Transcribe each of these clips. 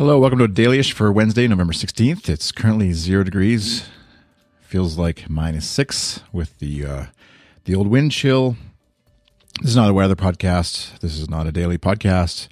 Hello, welcome to Dailyish for Wednesday, November 16th. It's currently zero degrees. Feels like minus six with the uh, the old wind chill. This is not a weather podcast. This is not a daily podcast.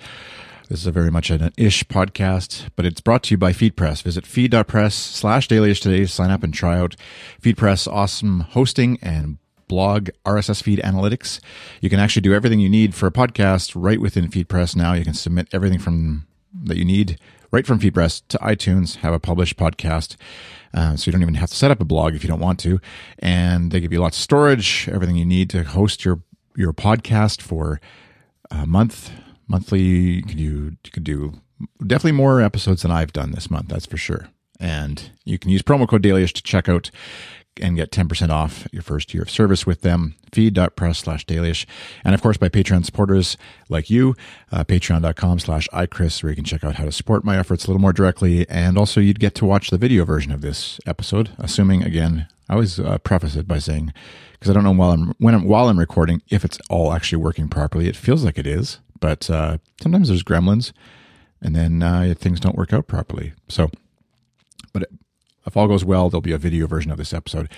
This is a very much an ish podcast, but it's brought to you by FeedPress. Visit feed.press slash dailyish today to sign up and try out FeedPress awesome hosting and blog RSS feed analytics. You can actually do everything you need for a podcast right within FeedPress now. You can submit everything from that you need right from FeedPress to iTunes, have a published podcast. Uh, so you don't even have to set up a blog if you don't want to. And they give you lots of storage, everything you need to host your, your podcast for a month, monthly. You could, do, you could do definitely more episodes than I've done this month. That's for sure. And you can use promo code Dailyish to check out and get 10% off your first year of service with them. Feed.press slash dailyish. And of course, by Patreon supporters like you, uh, patreon.com slash iChris, where you can check out how to support my efforts a little more directly. And also, you'd get to watch the video version of this episode, assuming, again, I always uh, preface it by saying, because I don't know while I'm, when I'm, while I'm recording, if it's all actually working properly. It feels like it is, but uh, sometimes there's gremlins and then uh, things don't work out properly. So, but if all goes well, there'll be a video version of this episode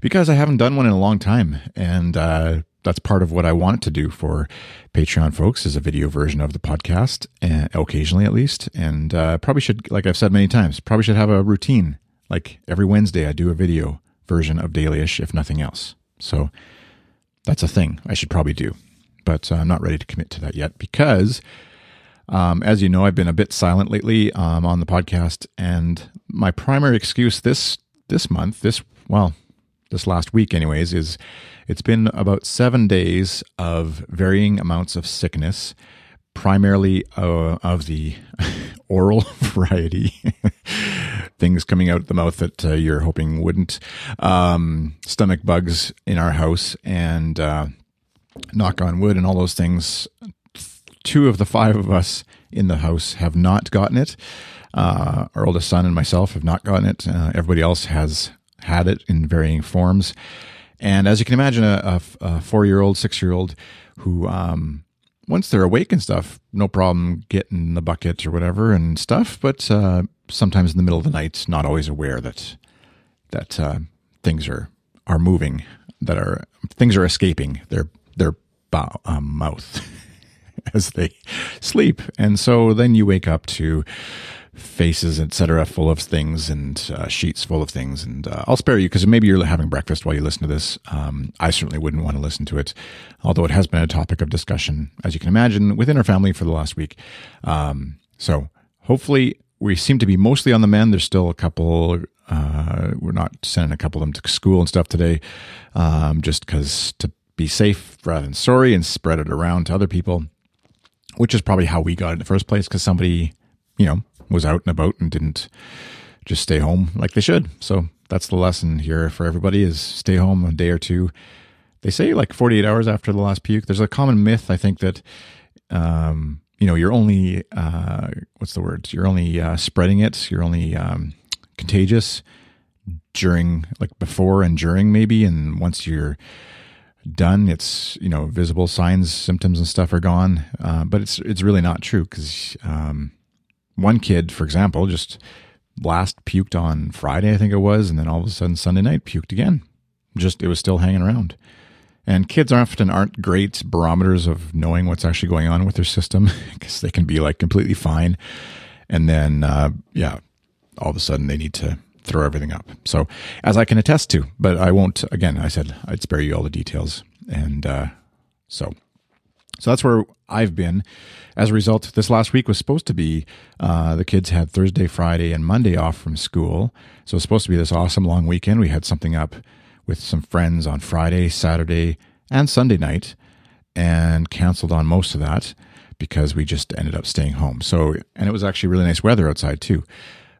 because I haven't done one in a long time. And uh, that's part of what I want to do for Patreon folks is a video version of the podcast, uh, occasionally at least. And uh, probably should, like I've said many times, probably should have a routine. Like every Wednesday, I do a video version of Dailyish, if nothing else. So that's a thing I should probably do. But uh, I'm not ready to commit to that yet because um, as you know, I've been a bit silent lately um, on the podcast, and my primary excuse this this month, this well, this last week, anyways, is it's been about seven days of varying amounts of sickness, primarily uh, of the oral variety, things coming out the mouth that uh, you're hoping wouldn't, um, stomach bugs in our house, and uh, knock on wood, and all those things two of the five of us in the house have not gotten it. Uh, our oldest son and myself have not gotten it. Uh, everybody else has had it in varying forms. And as you can imagine, a, a, a four year old, six year old who, um, once they're awake and stuff, no problem getting the bucket or whatever and stuff. But uh, sometimes in the middle of the night, not always aware that that uh, things are are moving, that are things are escaping their their bow, um, mouth. as they sleep. And so then you wake up to faces, etc., full of things and uh, sheets full of things. And uh, I'll spare you because maybe you're having breakfast while you listen to this. Um, I certainly wouldn't want to listen to it, although it has been a topic of discussion, as you can imagine, within our family for the last week. Um, so hopefully we seem to be mostly on the mend. There's still a couple. Uh, we're not sending a couple of them to school and stuff today, um, just because to be safe rather than sorry and spread it around to other people which is probably how we got it in the first place because somebody, you know, was out and about and didn't just stay home like they should. So that's the lesson here for everybody is stay home a day or two. They say like 48 hours after the last puke. There's a common myth, I think, that, um, you know, you're only, uh, what's the word? You're only uh, spreading it. You're only um, contagious during, like before and during maybe. And once you're, done. It's you know visible signs, symptoms, and stuff are gone. Uh, but it's it's really not true because um, one kid, for example, just last puked on Friday, I think it was, and then all of a sudden Sunday night puked again. Just it was still hanging around. And kids often aren't great barometers of knowing what's actually going on with their system because they can be like completely fine, and then uh, yeah, all of a sudden they need to throw everything up. So, as I can attest to, but I won't. Again, I said I'd spare you all the details, and uh, so, so that's where I've been. As a result, this last week was supposed to be uh, the kids had Thursday, Friday, and Monday off from school, so it was supposed to be this awesome long weekend. We had something up with some friends on Friday, Saturday, and Sunday night, and canceled on most of that because we just ended up staying home. So, and it was actually really nice weather outside too.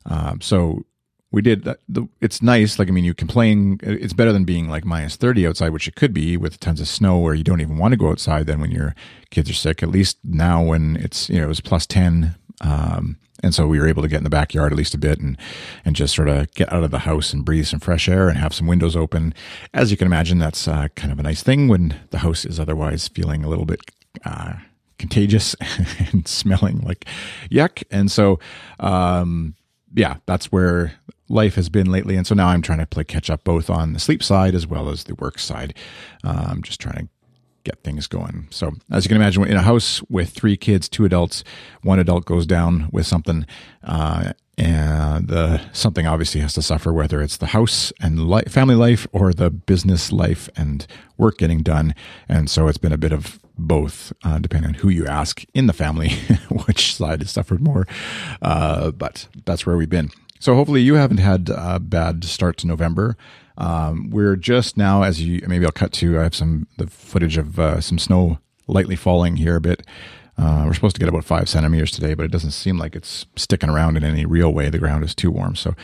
Um, so we did the, it's nice like i mean you complain it's better than being like minus 30 outside which it could be with tons of snow where you don't even want to go outside then when your kids are sick at least now when it's you know it was plus 10 um, and so we were able to get in the backyard at least a bit and and just sort of get out of the house and breathe some fresh air and have some windows open as you can imagine that's uh, kind of a nice thing when the house is otherwise feeling a little bit uh, contagious and smelling like yuck. And so, um, yeah, that's where life has been lately. And so now I'm trying to play catch up both on the sleep side as well as the work side. I'm um, just trying to get things going. So, as you can imagine, in a house with three kids, two adults, one adult goes down with something, uh, and the something obviously has to suffer, whether it's the house and li- family life or the business life and work getting done. And so, it's been a bit of both, uh, depending on who you ask in the family, which side has suffered more. Uh, but that's where we've been. So, hopefully, you haven't had a bad start to November. Um, we're just now, as you maybe I'll cut to. I have some the footage of uh, some snow lightly falling here a bit. Uh, we're supposed to get about five centimeters today, but it doesn't seem like it's sticking around in any real way. The ground is too warm. So,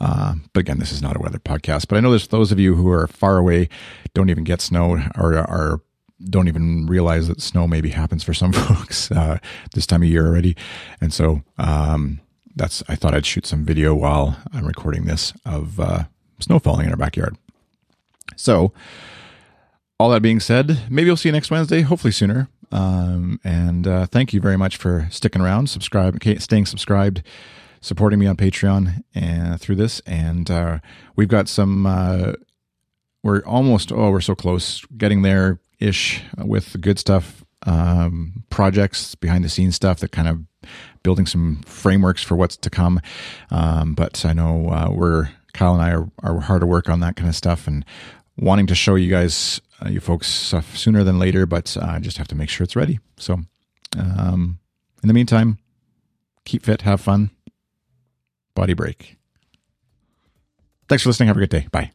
uh, but again, this is not a weather podcast. But I know there's those of you who are far away, don't even get snow, or are don't even realize that snow maybe happens for some folks uh, this time of year already. And so um, that's I thought I'd shoot some video while I'm recording this of uh, snow falling in our backyard. So, all that being said, maybe we'll see you next Wednesday, hopefully sooner. Um, and uh, thank you very much for sticking around, subscribe, staying subscribed, supporting me on Patreon and through this. And uh, we've got some. Uh, we're almost. Oh, we're so close, getting there ish with the good stuff. Um, projects behind the scenes stuff that kind of building some frameworks for what's to come. Um, but I know uh, we're Kyle and I are, are hard at work on that kind of stuff and wanting to show you guys, uh, you folks, stuff sooner than later, but I uh, just have to make sure it's ready. So, um, in the meantime, keep fit, have fun, body break. Thanks for listening. Have a great day. Bye.